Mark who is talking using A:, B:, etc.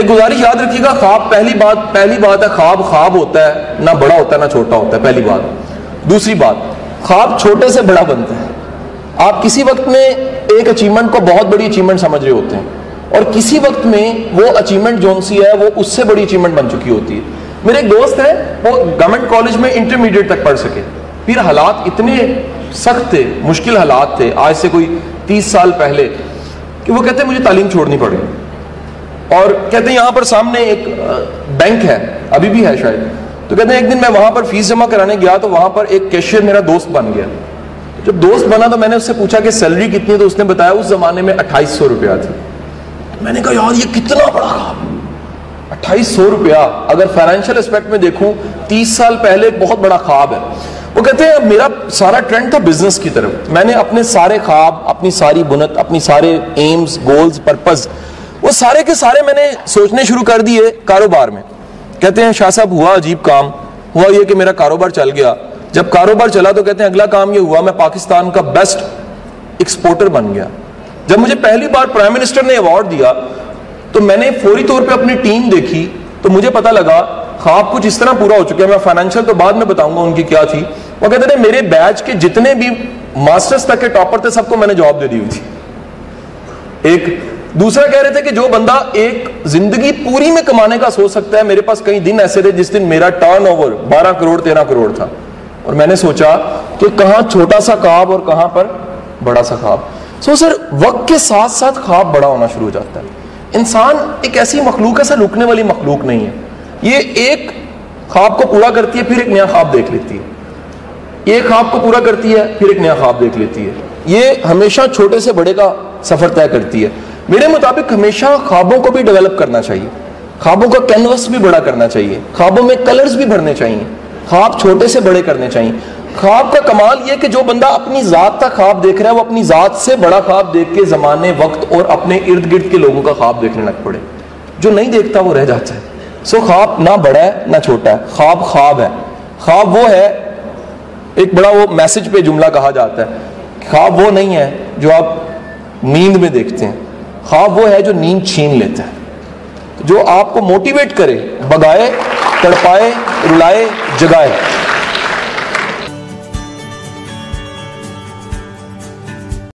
A: ایک گزارش یاد رکھیے گا، خواب پہلی بات پہلی بات ہے خواب خواب ہوتا ہے، نہ بڑا ہوتا ہے، نہ چھوٹا ہوتا ہے، پہلی بات۔ دوسری بات، خواب چھوٹے سے بڑا بنتا ہے۔ آپ کسی وقت میں ایک اچیومنٹ کو بہت بڑی اچیومنٹ سمجھ رہے ہوتے ہیں، اور کسی وقت میں وہ اچیومنٹ جون سی ہے، وہ اس سے بڑی اچیومنٹ بن چکی ہوتی ہے۔ میرے ایک دوست ہے وہ گورنمنٹ کالج میں انٹرمیڈیٹ تک پڑھ سکے۔ پھر حالات اتنے سخت تھے، مشکل حالات تھے۔ آج سے کوئی تیس سال پہلے کہ وہ کہتے ہیں، مجھے تعلیم چھوڑنی پڑی۔ اور کہتے ہیں یہاں پر سامنے ایک بینک ہے، ابھی بھی ہے شاید۔ تو کہتے ہیں ایک دن میں وہاں پر فیس جمع کرانے گیا تو وہاں پر ایک کیشیئر میرا دوست بن گیا۔ جب دوست بنا تو میں نے اس سے پوچھا کہ سیلری کتنی ہے؟ تو اس نے بتایا اس زمانے میں اٹھائیس سو روپیہ تھی۔ میں نے کہا، یار، یہ کتنا بڑا خواب اٹھائیس سو روپیہ۔ اگر فائنینشیل اسپیکٹ میں دیکھوں، تیس سال پہلے ایک بہت بڑا خواب ہے۔ وہ کہتے ہیں، میرا سارا ٹرینڈ تھا بزنس کی طرف۔ میں نے اپنے سارے خواب، اپنی ساری بنت، اپنی سارے ایمز گولز پرپز وہ سارے کے سارے میں نے سوچنے شروع کر دیے کاروبار میں۔ کہتے ہیں، شاہ صاحب، ہوا عجیب کام۔ ہوا یہ کہ میرا کاروبار چل گیا۔ جب کاروبار چلا تو کہتے ہیں، اگلا کام یہ ہوا، میں پاکستان کا بیسٹ ایکسپورٹر بن گیا۔ جب مجھے پہلی بار پرائم منسٹر نے ایوارڈ دیا، تو میں نے فوری طور پہ اپنی ٹیم دیکھی۔ تو مجھے پتا لگا خواب کچھ اس طرح پورا ہو چکا ہے میں فائنینشیل تو بعد میں بتاؤں گا ان کی کیا تھی۔ وہ کہتے تھے، میرے بیچ کے جتنے بھی ماسٹرز تک کے ٹاپر تھے، سب کو میں نے جواب دے دی ہوئی تھی۔ ایک دوسرا کہہ رہے تھے کہ جو بندہ ایک زندگی پوری میں کمانے کا سوچ سکتا ہے، میرے پاس کئی دن ایسے تھے جس دن میرا ٹرن اوور بارہ کروڑ، تیرہ کروڑ تھا۔ اور میں نے سوچا کہ کہاں چھوٹا سا خواب اور کہاں پر بڑا سا خواب۔ سو سر وقت کے ساتھ ساتھ خواب بڑا ہونا شروع ہو جاتا ہے۔ انسان ایک ایسی مخلوق ہے سر رکنے والی مخلوق نہیں ہے۔ یہ ایک خواب کو پورا کرتی ہے، پھر ایک نیا خواب دیکھ لیتی ہے۔ ایک خواب کو پورا کرتی ہے، پھر ایک نیا خواب دیکھ لیتی ہے۔ یہ ہمیشہ چھوٹے سے بڑے کا سفر طے کرتی ہے۔ میرے مطابق ہمیشہ خوابوں کو بھی ڈیولپ کرنا چاہیے۔ خوابوں کا کینوس بھی بڑا کرنا چاہیے۔ خوابوں میں کلرز بھی بھرنے چاہیے۔ خواب چھوٹے سے بڑے کرنے چاہیے۔ خواب کا کمال یہ کہ جو بندہ اپنی ذات کا خواب دیکھ رہا ہے، وہ اپنی ذات سے بڑا خواب دیکھ کے زمانے، وقت اور اپنے ارد گرد کے لوگوں کا خواب دیکھنے لگ پڑے۔ جو نہیں دیکھتا وہ رہ جاتا ہے۔ سو خواب نہ بڑا ہے، نہ چھوٹا ہے۔ خواب خواب ہے۔ خواب وہ ہے، ایک بڑا وہ میسج پہ جملہ کہا جاتا ہے۔ خواب وہ نہیں ہے جو آپ نیند میں دیکھتے ہیں۔ خواب وہ ہے جو نیند چھین لیتا ہے، جو آپ کو موٹیویٹ کرے، بگائے، تڑپائے، رلائے، جگائے۔